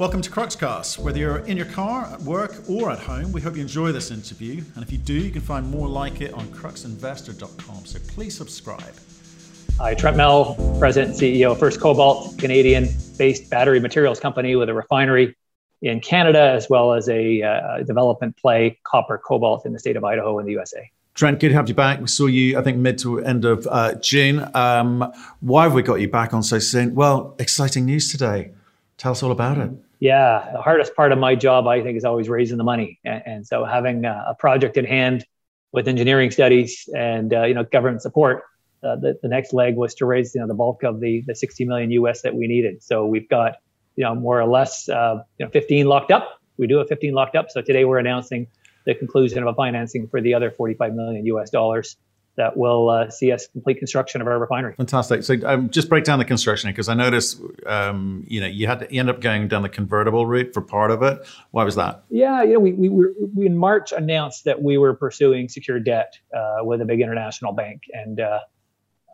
Welcome to Cruxcast. Whether you're in your car, at work, or at home, we hope you enjoy this interview. And if you do, you can find more like it on cruxinvestor.com. So please subscribe. Hi, Trent Mell, President and CEO of First Cobalt, Canadian based battery materials company with a refinery in Canada, as well as a uh, development play, copper cobalt in the state of Idaho in the USA. Trent, good to have you back. We saw you, I think, mid to end of uh, June. Um, why have we got you back on so soon? Well, exciting news today. Tell us all about it. Yeah, the hardest part of my job, I think, is always raising the money, and, and so having a, a, project at hand with engineering studies and uh, you know government support. Uh, the, the next leg was to raise you know the bulk of the the 60 million US that we needed. So we've got you know more or less uh, you know 15 locked up. We do have 15 locked up. So today we're announcing the conclusion of a financing for the other 45 million US dollars that will uh, see us complete construction of our refinery. Fantastic. So um, just break down the construction because I noticed, um, you know, you had to, end up going down the convertible route for part of it. Why was that? Yeah, you know, we we, were, we in March announced that we were pursuing secured debt uh, with a big international bank, and uh,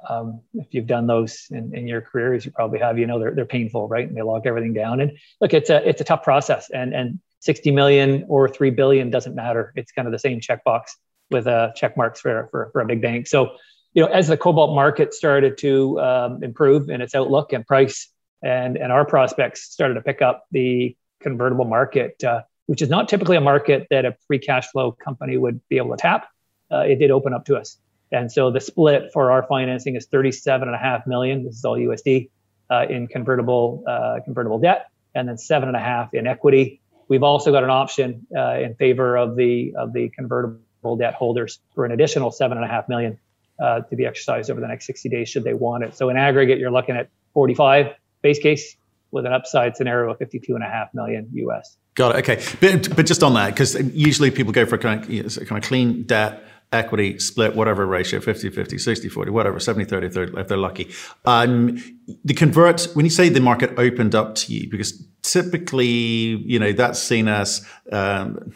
um, if you've done those in, in your career, as you probably have, you know they're they're painful, right? And they lock everything down. And look, it's a it's a tough process, and and 60 million or 3 billion doesn't matter. It's kind of the same checkbox with uh, check marks for, for, for a big bank. So, you know, as the cobalt market started to um, improve in its outlook and price, and and our prospects started to pick up the convertible market, uh, which is not typically a market that a free cash flow company would be able to tap. Uh, it did open up to us, and so the split for our financing is 37.5 million. This is all USD uh, in convertible uh, convertible debt, and then seven and a half in equity. We've also got an option uh, in favor of the of the convertible debt holders for an additional seven and a half million uh, to be exercised over the next 60 days should they want it. So in aggregate, you're looking at 45 base case with an upside scenario of 52 and a half million US. Got it. Okay, but, but just on that, because usually people go for kind of, you know, kind of clean debt equity split, whatever ratio, 50, 50, 60, 40, whatever, 70, 30, 30 if they're lucky. Um, the convert, when you say the market opened up to you, because typically, you know, that's seen as, um,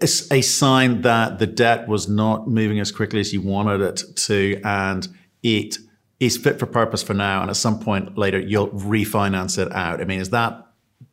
a sign that the debt was not moving as quickly as you wanted it to, and it is fit for purpose for now. And at some point later, you'll refinance it out. I mean, is that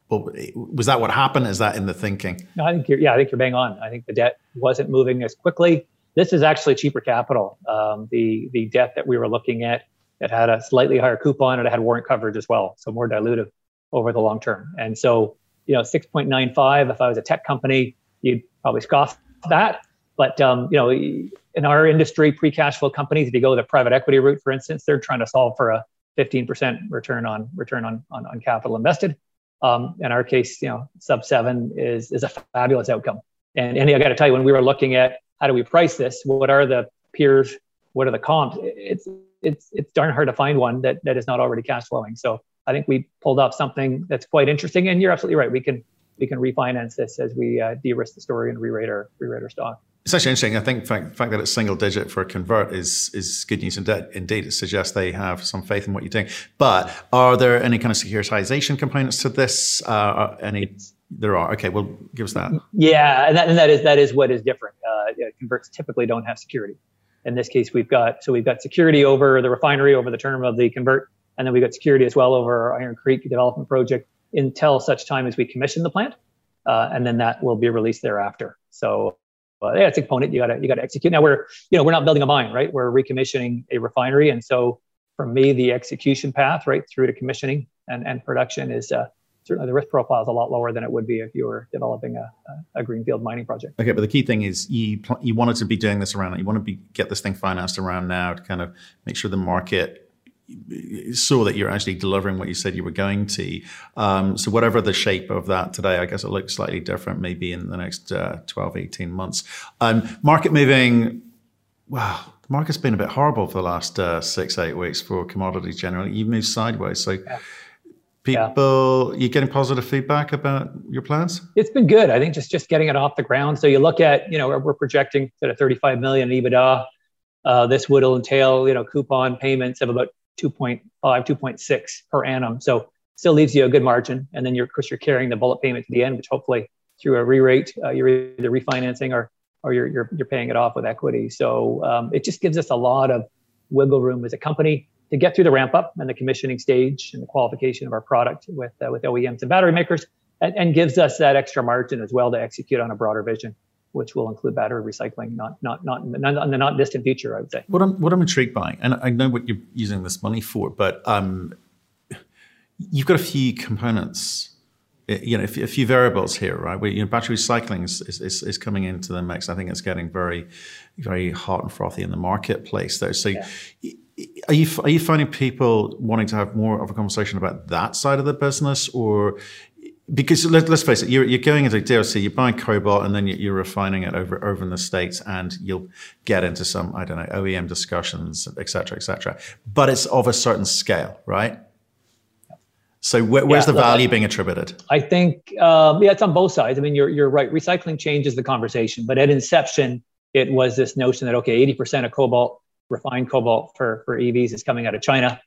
was that what happened? Is that in the thinking? No, I think you're, yeah, I think you're bang on. I think the debt wasn't moving as quickly. This is actually cheaper capital. Um, the the debt that we were looking at it had a slightly higher coupon and it had warrant coverage as well, so more dilutive over the long term. And so, you know, 6.95. If I was a tech company, you'd probably scoff that. But um, you know, in our industry, pre-cash flow companies, if you go the private equity route, for instance, they're trying to solve for a 15% return on return on on, on capital invested. Um, in our case, you know, sub seven is is a fabulous outcome. And and I got to tell you, when we were looking at how do we price this, what are the peers, what are the comps? It's it's it's darn hard to find one that that is not already cash flowing. So I think we pulled off something that's quite interesting. And you're absolutely right. We can we can refinance this as we uh, de-risk the story and re-rate our re-rate our stock. It's actually interesting. I think the fact, fact, that it's single digit for a convert is is good news. Indeed, it suggests they have some faith in what you're doing. But are there any kind of securitization components to this? Uh, any? It's, there are. Okay, well, give us that. Yeah, and that, and that is that is what is different. Uh, converts typically don't have security. In this case, we've got so we've got security over the refinery over the term of the convert, and then we've got security as well over our Iron Creek development project until such time as we commission the plant, uh, and then that will be released thereafter. So uh, yeah, it's a component you gotta you gotta execute. Now we're you know we're not building a mine, right? We're recommissioning a refinery, and so for me, the execution path right through to commissioning and, and production is uh, certainly the risk profile is a lot lower than it would be if you were developing a, a, a greenfield mining project. Okay, but the key thing is you you wanted to be doing this around. You want to be get this thing financed around now to kind of make sure the market saw that you're actually delivering what you said you were going to. Um, so whatever the shape of that today, I guess it looks slightly different maybe in the next uh, 12, 18 months. Um, market moving, wow, the market's been a bit horrible for the last uh, six, eight weeks for commodities generally. You've moved sideways. So yeah. people, yeah. you're getting positive feedback about your plans? It's been good. I think just, just getting it off the ground. So you look at, you know, we're projecting at a 35 million EBITDA. Uh, this would entail, you know, coupon payments of about 2.5, 2.6 per annum. So still leaves you a good margin. And then you're, of course, you're carrying the bullet payment to the end, which hopefully through a re-rate, uh, you're either refinancing or, or you're, you're, you're paying it off with equity. So um, it just gives us a lot of wiggle room as a company. to get through the ramp up and the commissioning stage and the qualification of our product with uh, with OEMs and battery makers, and, and, gives us that extra margin as well to execute on a broader vision, which will include battery recycling, not not not in the not distant future, I would say. What I'm what I'm intrigued by, and I know what you're using this money for, but um, you've got a few components you know, a few variables here, right? We, you know, battery recycling is, is, is, coming into the mix. I think it's getting very, very hot and frothy in the marketplace, though. So, yeah. are you are you finding people wanting to have more of a conversation about that side of the business, or because let, us face it, you're, you're going into DRC, you're buying cobalt, and then you're refining it over over in the states, and you'll get into some I don't know OEM discussions, et cetera, et cetera. But it's of a certain scale, right? So where, where's yeah, the value being attributed? I think um, yeah, it's on both sides. I mean, you're you're right. Recycling changes the conversation, but at inception, it was this notion that okay, 80% of cobalt, refined cobalt for for EVs is coming out of China.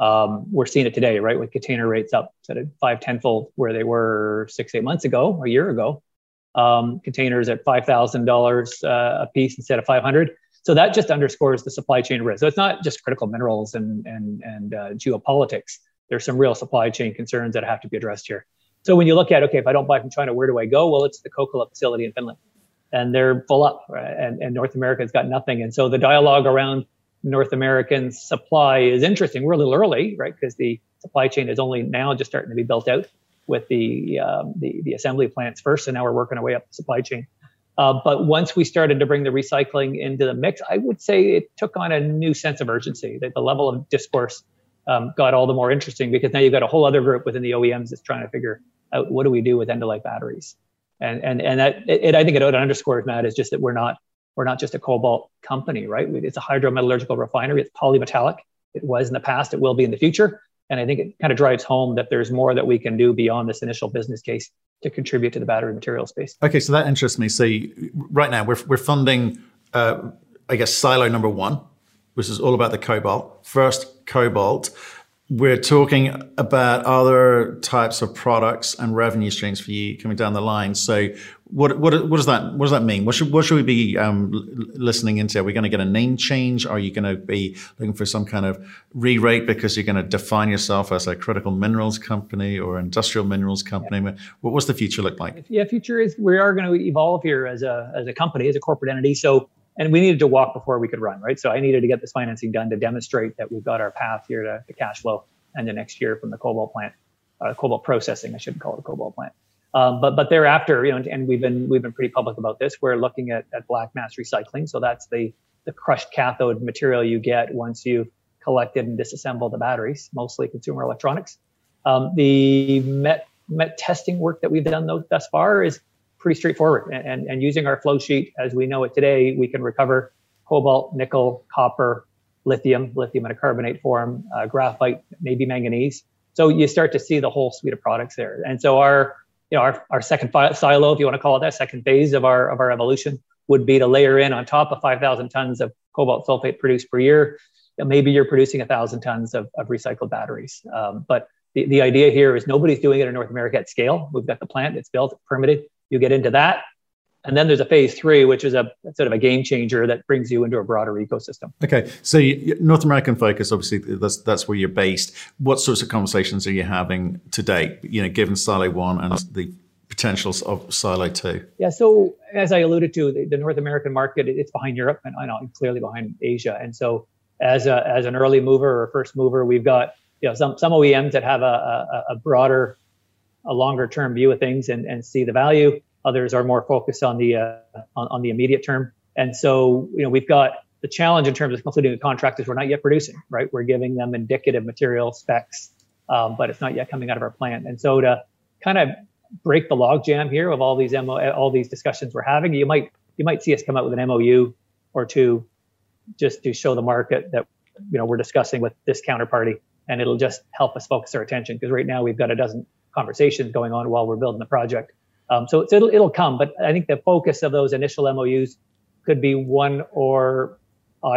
Um, we're seeing it today, right, with container rates up a five tenfold where they were six eight months ago, a year ago. Um, containers at five thousand uh, dollars a piece instead of five hundred. So that just underscores the supply chain risk. So it's not just critical minerals and and and uh, geopolitics there's some real supply chain concerns that have to be addressed here. So when you look at, okay, if I don't buy from China, where do I go? Well, it's the Kokkola facility in Finland. And they're full up, right? and, and North America's got nothing. And so the dialogue around North American supply is interesting. We're a little early, right? Because the supply chain is only now just starting to be built out with the, um, the, the assembly plants first, and now we're working our way up the supply chain. Uh, but once we started to bring the recycling into the mix, I would say it took on a new sense of urgency. That the level of discourse um, got all the more interesting because now you've got a whole other group within the OEMs that's trying to figure out what do we do with end of life batteries. And and and that it, it, I think it underscores Matt is just that we're not we're not just a cobalt company, right? It's a hydrometallurgical refinery. It's polymetallic. It was in the past. It will be in the future. And I think it kind of drives home that there's more that we can do beyond this initial business case to contribute to the battery material space. Okay, so that interests me. So right now we're we're funding, uh, I guess, silo number one, which is all about the cobalt. First, cobalt. We're talking about other types of products and revenue streams for you coming down the line. So, what what, what does that what does that mean? What should what should we be um, listening into? Are we going to get a name change? Are you going to be looking for some kind of re-rate because you're going to define yourself as a critical minerals company or industrial minerals company? Yeah. What what's the future look like? Yeah, future is we are going to evolve here as a as a company as a corporate entity. So and we needed to walk before we could run, right? So I needed to get this financing done to demonstrate that we've got our path here to, to cash flow and the next year from the cobalt plant, uh, cobalt processing. I shouldn't call it a cobalt plant. Um, but but thereafter, you know, and we've been we've been pretty public about this. We're looking at, at black mass recycling. So that's the the crushed cathode material you get once you've collected and disassembled the batteries, mostly consumer electronics. Um, the met met testing work that we've done thus far is pretty straightforward. And, and using our flow sheet as we know it today, we can recover cobalt, nickel, copper, lithium, lithium in a carbonate form, uh, graphite, maybe manganese. So you start to see the whole suite of products there. And so our, you know, our, our second silo, if you want to call it that, second phase of our of our evolution would be to layer in on top of 5,000 tons of cobalt sulfate produced per year. Maybe you're producing a thousand tons of, of recycled batteries. Um, but the, the idea here is nobody's doing it in North America at scale. We've got the plant, it's built, permitted you get into that. And then there's a phase three, which is a sort of a game changer that brings you into a broader ecosystem. Okay, so North American focus, obviously, that's that's where you're based. What sorts of conversations are you having today? You know, given Silo One and the potentials of Silo Two. Yeah, so as I alluded to, the, the North American market it's behind Europe and I know clearly behind Asia. And so, as a, as an early mover or first mover, we've got you know some some OEMs that have a, a, a broader a longer term view of things and, and see the value. Others are more focused on the uh, on, on, the immediate term. And so, you know, we've got the challenge in terms of concluding a contract is we're not yet producing, right? We're giving them indicative material specs, um, but it's not yet coming out of our plant. And so to kind of break the logjam here of all these MO, all these discussions we're having, you might you might see us come out with an MOU or two just to show the market that you know we're discussing with this counterparty and it'll just help us focus our attention because right now we've got a dozen conversations going on while we're building the project. Um, so it'll it'll come, but I think the focus of those initial MOUs could be one or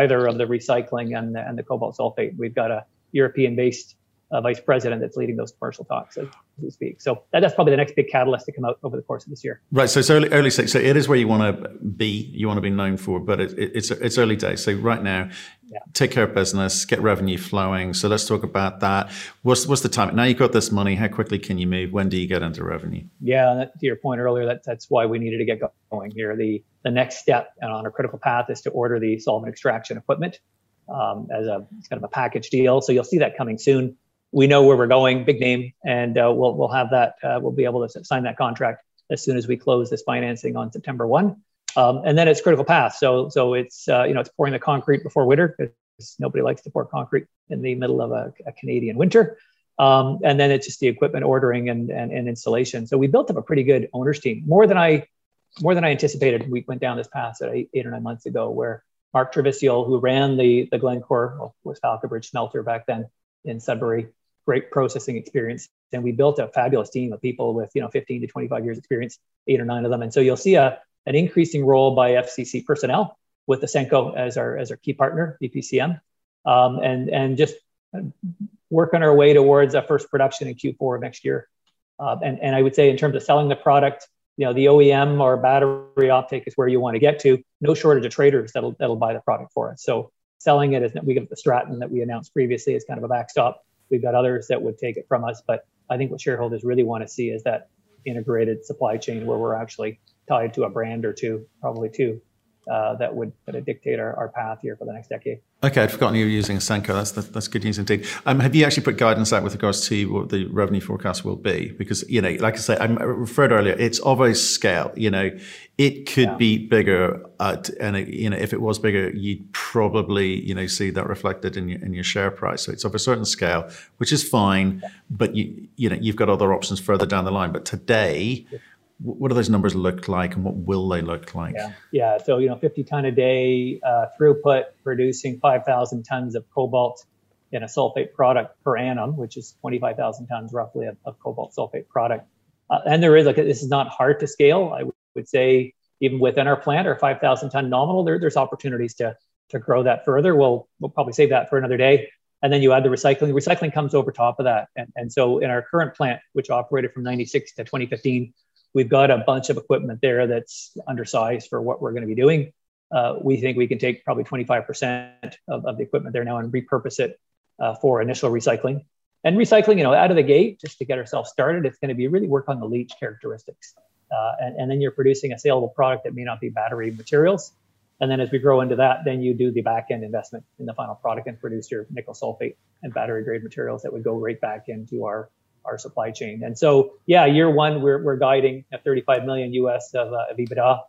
either of the recycling and the, and the cobalt sulfate. We've got a European-based uh, vice president that's leading those commercial talks as we speak. So that, that's probably the next big catalyst to come out over the course of this year. Right. So it's early, early stage. So it is where you want to be, you want to be known for, but it, it, it's it's early days. So right now, yeah. take care of business, get revenue flowing. So let's talk about that. What's what's the time? Now you've got this money. How quickly can you move? When do you get into revenue? Yeah, that, to your point earlier, that, that's why we needed to get going here. The the next step on a critical path is to order the solvent extraction equipment um, as a kind of a package deal. So you'll see that coming soon we know where we're going, big name, and uh, we'll we'll have that. Uh, we'll be able to sign that contract as soon as we close this financing on September one. Um, and then it's critical path. So so it's uh, you know it's pouring the concrete before winter because nobody likes to pour concrete in the middle of a, a Canadian winter. Um, and then it's just the equipment ordering and, and, and installation. So we built up a pretty good owners team, more than I more than I anticipated. We went down this path eight, eight or nine months ago, where Mark Trevisiol, who ran the the Glencore well, was Falconbridge smelter back then in Sudbury, great processing experience. And we built a fabulous team of people with, you know, 15 to 25 years experience, eight or nine of them. And so you'll see a, an increasing role by FCC personnel with Ausenco as our, as our key partner, BPCM, um, and, and just working our way towards a first production in Q4 of next year. Uh, and, and I would say in terms of selling the product, you know, the OEM or battery offtake is where you want to get to. No shortage of traders that'll, that'll buy the product for us. So selling it as we get the Stratton that we announced previously as kind of a backstop We've got others that would take it from us, but I think what shareholders really want to see is that integrated supply chain where we're actually tied to a brand or two, probably two, uh, that would kind of dictate our, our path here for the next decade. Okay, I'd forgotten you were using Ausenco. That's that's good news indeed. Um, have you actually put guidance out with regards to what the revenue forecast will be? Because you know, like I say, I referred earlier, it's of a scale. You know, it could yeah. be bigger, at, and it, you know, if it was bigger, you'd probably you know see that reflected in your in your share price. So it's of a certain scale, which is fine, yeah. but you you know you've got other options further down the line. But today. What do those numbers look like and what will they look like? Yeah, yeah. So, you know, 50 ton a day uh, throughput producing 5,000 tons of cobalt in a sulfate product per annum, which is 25,000 tons roughly of, of cobalt sulfate product. Uh, and there is like, this is not hard to scale. I would say even within our plant, our 5,000 ton nominal, there, there's opportunities to, to grow that further. We'll, we'll probably save that for another day. And then you add the recycling. Recycling comes over top of that. And, and so in our current plant, which operated from 96 to 2015, We've got a bunch of equipment there that's undersized for what we're going to be doing. Uh, we think we can take probably 25% of, of the equipment there now and repurpose it uh, for initial recycling. And recycling, you know, out of the gate, just to get ourselves started, it's going to be really work on the leach characteristics. Uh, and, and, then you're producing a saleable product that may not be battery materials. And then as we grow into that, then you do the back end investment in the final product and produce your nickel sulfate and battery grade materials that would go right back into our our supply chain. And so, yeah, year one, we're, we're guiding at 35 million US of, uh, of EBITDA.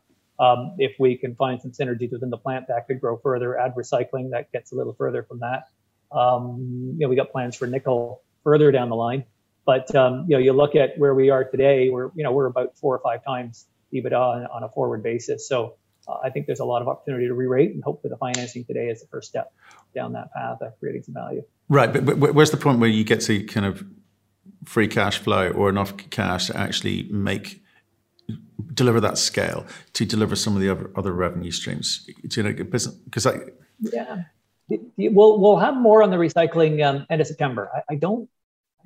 Um, if we can find some synergies within the plant, that could grow further. Add recycling, that gets a little further from that. Um, you know, we got plans for nickel further down the line. But um, you know, you look at where we are today, we're you know we're about four or five times EBITDA on, on a forward basis. So uh, I think there's a lot of opportunity to re-rate, and hopefully the financing today is the first step down that path of creating some value. Right, but, but where's the point where you get to kind of free cash flow or enough cash to actually make deliver that scale to deliver some of the other, other revenue streams. You know because I yeah. We'll we'll have more on the recycling um, end of September. I, I, don't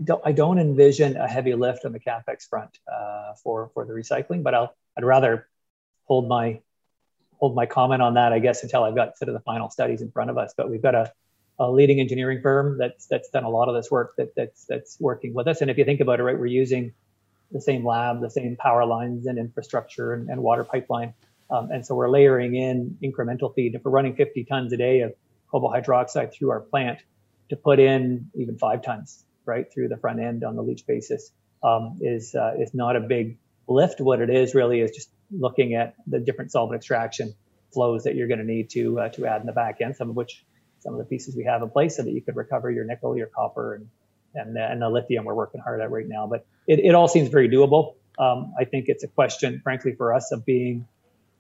I don't I don't envision a heavy lift on the capex front uh, for for the recycling but I'll I'd rather hold my hold my comment on that I guess until I've got sort of the final studies in front of us. But we've got a a leading engineering firm that's that's done a lot of this work that that's that's working with us. And if you think about it, right, we're using the same lab, the same power lines and infrastructure and, and water pipeline. Um, and so we're layering in incremental feed. If we're running 50 tons a day of cobalt hydroxide through our plant to put in even five tons, right, through the front end on the leach basis, um, is uh, is not a big lift. What it is really is just looking at the different solvent extraction flows that you're going to need to uh, to add in the back end, some of which some of the pieces we have in place so that you could recover your nickel, your copper, and and, and the lithium we're working hard at right now. But it, it all seems very doable. Um, I think it's a question, frankly, for us of being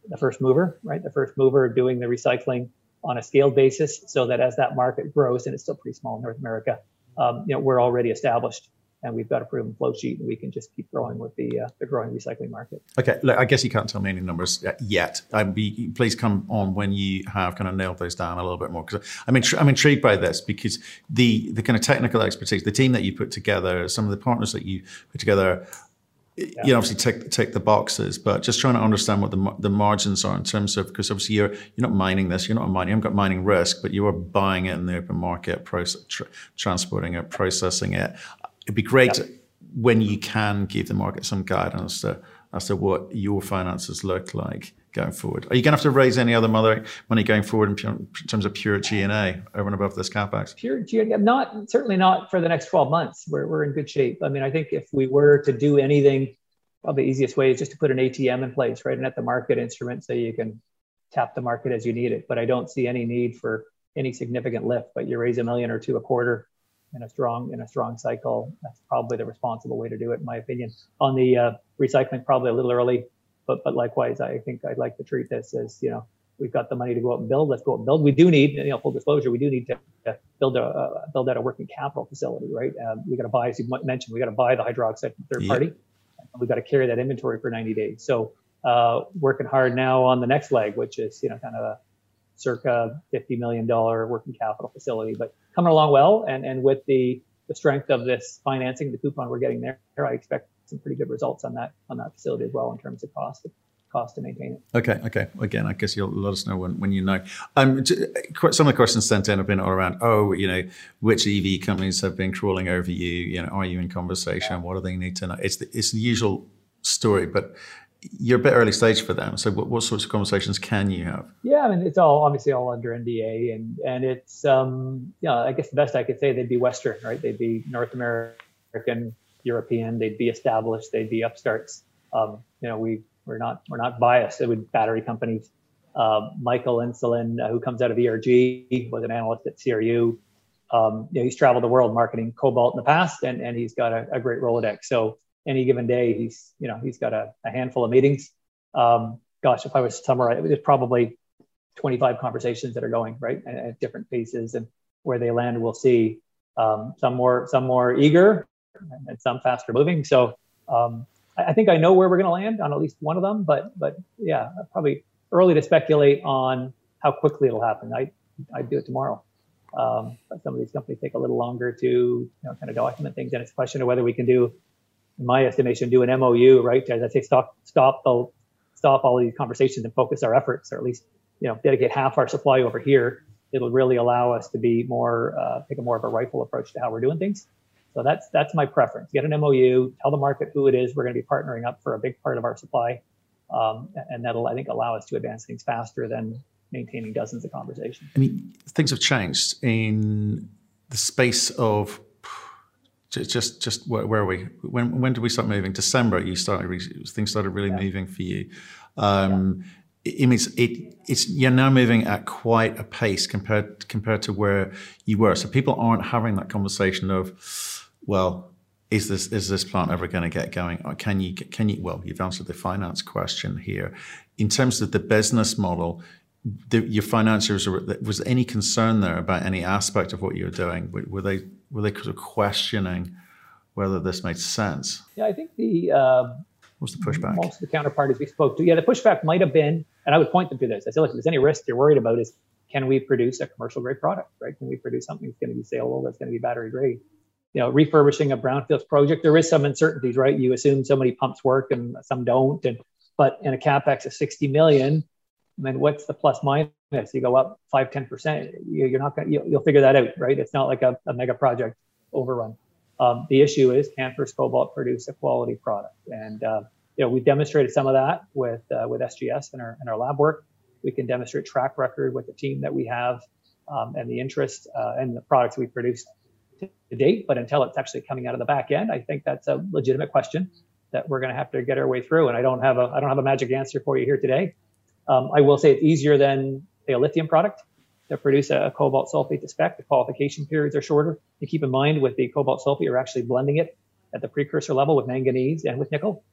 the first mover, right? The first mover doing the recycling on a scaled basis, so that as that market grows, and it's still pretty small in North America, um, you know, we're already established and we've got a proven flow sheet, and we can just keep growing with the uh, the growing recycling market. Okay, look, I guess you can't tell me any numbers yet. I'd be please come on when you have kind of nailed those down a little bit more because I'm intri- I'm intrigued by this because the the kind of technical expertise, the team that you put together, some of the partners that you put together yeah. you know, obviously tick tick the boxes, but just trying to understand what the the margins are in terms of because obviously you're you're not mining this, you're not mining, you haven't got mining risk, but you are buying it in the open market, process, tra- transporting it, processing it. It'd be great yeah. when you can give the market some guidance as to as to what your finances look like going forward. Are you going to have to raise any other money going forward in, terms of pure G&A over and above this capex? Pure G&A, not certainly not for the next 12 months. We're, we're in good shape. I mean, I think if we were to do anything, probably the easiest way is just to put an ATM in place, right? And at the market instrument so you can tap the market as you need it. But I don't see any need for any significant lift, but you raise a million or two a quarter in a strong in a strong cycle. That's probably the responsible way to do it, in my opinion. On the uh, recycling, probably a little early but but likewise, I think I'd like to treat this as you know we've got the money to go out and build. Let's go out and build. We do need, you know, full disclosure, we do need to, to build a uh, build out a working capital facility, right? Um, we got to buy, as you mentioned, we got to buy the hydroxide from third party. We got to carry that inventory for 90 days. So uh, working hard now on the next leg, which is you know kind of a circa 50 million dollar working capital facility, but coming along well. And and with the the strength of this financing, the coupon we're getting there, I expect some pretty good results on that on that facility as well in terms of cost cost to maintain it. Okay, okay. Again, I guess you'll let us know when, when you know. Um, some of the questions sent in have been all around. Oh, you know, which EV companies have been crawling over you? You know, are you in conversation? What do they need to know? It's the, it's the usual story, but you're a bit early stage for them. So, what, what sorts of conversations can you have? Yeah, I mean, it's all obviously all under NDA, and and it's um, yeah, I guess the best I could say they'd be Western, right? They'd be North American European. They'd be established. They'd be upstarts. Um, you know, we we're not we're not biased with battery companies. Uh, Michael Insulan, uh, who comes out of ERG, was an analyst at CRU. Um, you know, he's traveled the world marketing cobalt in the past, and and he's got a, a great Rolodex. So any given day, he's you know he's got a, a handful of meetings. Um, gosh, if I was to summarize, there's probably 25 conversations that are going right at, at different paces, and where they land, we'll see. Um, some more some more eager, and some faster moving. So um, I, think I know where we're going to land on at least one of them, but but yeah, probably early to speculate on how quickly it'll happen. I I'd do it tomorrow. Um, but some of these companies take a little longer to you know kind of document things, and it's a question of whether we can do, in my estimation, do an MOU, right? As I say, stop stop the stop all these conversations and focus our efforts, or at least you know dedicate half our supply over here. It'll really allow us to be more uh, take a more of a rifle approach to how we're doing things. So that's that's my preference. Get an MOU, tell the market who it is we're going to be partnering up for a big part of our supply, um, and that'll I think allow us to advance things faster than maintaining dozens of conversations. I mean, things have changed in the space of just just where, where are we? When when did we start moving? December. You started things started really yeah. moving for you. Um, yeah it means it, it's you're now moving at quite a pace compared compared to where you were. So people aren't having that conversation of, well, is this is this plant ever going to get going? Or can you can you? Well, you've answered the finance question here. In terms of the business model, the, your financiers was any concern there about any aspect of what you're doing? Were, were they were they sort of questioning whether this made sense? Yeah, I think the. Uh, What's the pushback? Most of the counterparties we spoke to, yeah, the pushback might have been, and I would point them to this. I said, look, if there's any risk you're worried about, is can we produce a commercial grade product, right? Can we produce something that's going to be saleable, that's going to be battery grade? You know, refurbishing a brownfields project, there is some uncertainties, right? You assume so many pumps work and some don't, and but in a capex of 60 million, Mean, what's the plus minus? You go up five, 10%. You're not going to, you'll figure that out, right? It's not like a, a mega project overrun. Um, the issue is can First Cobalt produce a quality product? And uh, you know, we've demonstrated some of that with uh, with SGS in our in our lab work. We can demonstrate track record with the team that we have um, and the interest uh, and the products we produced to, to date. But until it's actually coming out of the back end, I think that's a legitimate question that we're going to have to get our way through. And I don't have a I don't have a magic answer for you here today. Um, I will say it's easier than a lithium product to produce a, a, cobalt sulfate to spec. The qualification periods are shorter. You keep in mind with the cobalt sulfate, you're actually blending it at the precursor level with manganese and with nickel.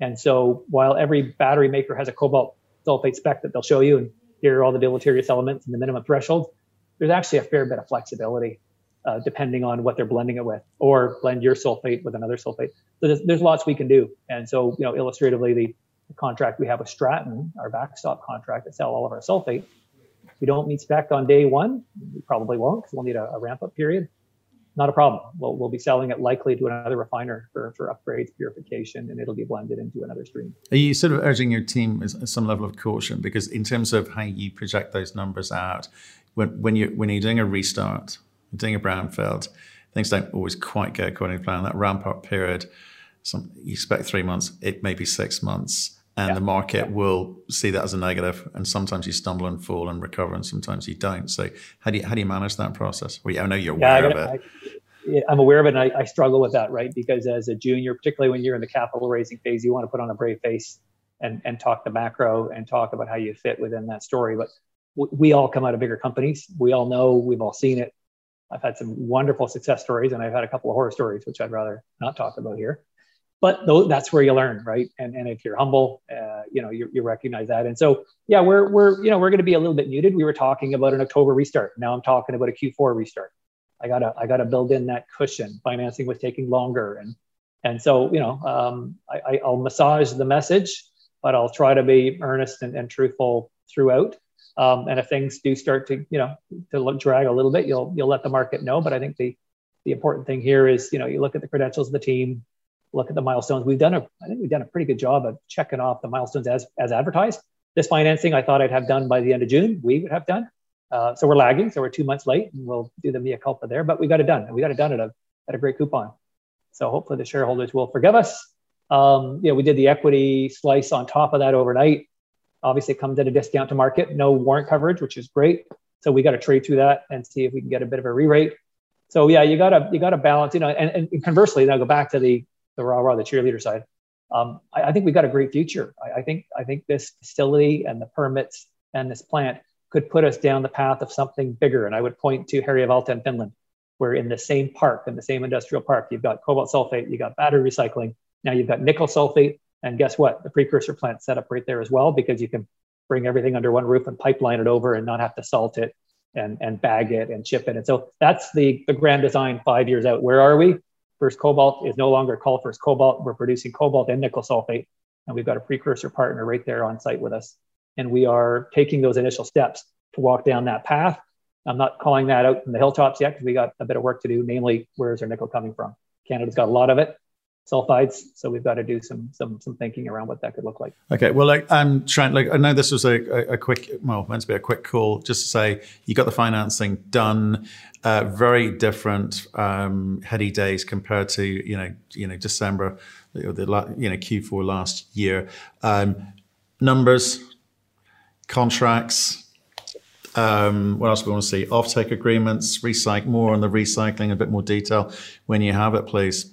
And so while every battery maker has a cobalt sulfate spec that they'll show you and here are all the deleterious elements and the minimum threshold, there's actually a fair bit of flexibility uh, depending on what they're blending it with, or blend your sulfate with another sulfate. So there's, there's lots we can do. And so, you know, illustratively, the contract we have with Stratton, our backstop contract to sell all of our sulfate, we don't meet spec on day one. We probably won't because we'll need a, a ramp up period. Not a problem. We'll, we'll be selling it likely to another refiner for, for upgrades, purification, and it'll be blended into another stream. Are you sort of urging your team some level of caution? Because in terms of how you project those numbers out, when, when, you, when you're doing a restart, doing a brownfield, things don't always quite go according to plan. That ramp up period, some, you expect three months, it may be six months. And yeah. the market yeah. will see that as a negative. and sometimes you stumble and fall and recover, and sometimes you don't. So, how do you how do you manage that process? Well, I know you're aware yeah, of it. I, am aware of it, and I, I, struggle with that, right? Because as a junior, particularly when you're in the capital raising phase, you want to put on a brave face and and talk the macro and talk about how you fit within that story. But we all come out of bigger companies. We all know. We've all seen it. I've had some wonderful success stories, and I've had a couple of horror stories, which I'd rather not talk about here. But that's where you learn, right? And and if you're humble, uh, you know, you, you recognize that. And so, yeah, we're we're you know we're going to be a little bit muted. We were talking about an October restart. Now I'm talking about a Q4 restart. I gotta I gotta build in that cushion. Financing was taking longer, and and so you know um, I, I'll massage the message, but I'll try to be earnest and, and truthful throughout. Um, and if things do start to, you know, to drag a little bit, you'll you'll let the market know. But I think the the important thing here is, you know, you look at the credentials of the team, look at the milestones. We've done a, I think we've done a pretty good job of checking off the milestones as as advertised. This financing, I thought I'd have done by the end of June. We would have done. Uh, so we're lagging, so we're two months late, and we'll do the mea culpa there. But we got it done, and we got it done at a at a great coupon. So hopefully the shareholders will forgive us. Um, you know, we did the equity slice on top of that overnight. Obviously, it comes at a discount to market, no warrant coverage, which is great. So we got to trade through that and see if we can get a bit of a re-rate. So yeah, you gotta you gotta balance, you know, and, and conversely, now go back to the the raw raw the cheerleader side. Um, I, I, think we've got a great future. I, I, think I think this facility and the permits and this plant could put us down the path of something bigger. And I would point to Harjavalta in Finland, where in the same park, in the same industrial park, you've got cobalt sulfate, you've got battery recycling, now you've got nickel sulfate, and guess what? The precursor plant set up right there as well because you can bring everything under one roof and pipeline it over and not have to salt it and, and bag it and ship it. And so that's the, the grand design five years out. Where are we? First Cobalt is no longer called First Cobalt. We're producing cobalt and nickel sulfate. And we've got a precursor partner right there on site with us. And we are taking those initial steps to walk down that path. I'm not calling that out from the hilltops yet because we got a bit of work to do, namely, where is our nickel coming from? Canada's got a lot of it sulfides. So we've got to do some some some thinking around what that could look like. Okay, well, like, I'm trying. Like, I know this was a, a, a quick, well, meant to be a quick call, just to say you got the financing done. Uh, very different um, heady days compared to you know you know December, the, you know Q4 last year. Um, numbers, contracts. Um, what else we want to see? Offtake agreements, recycle more on the recycling, a bit more detail when you have it, please.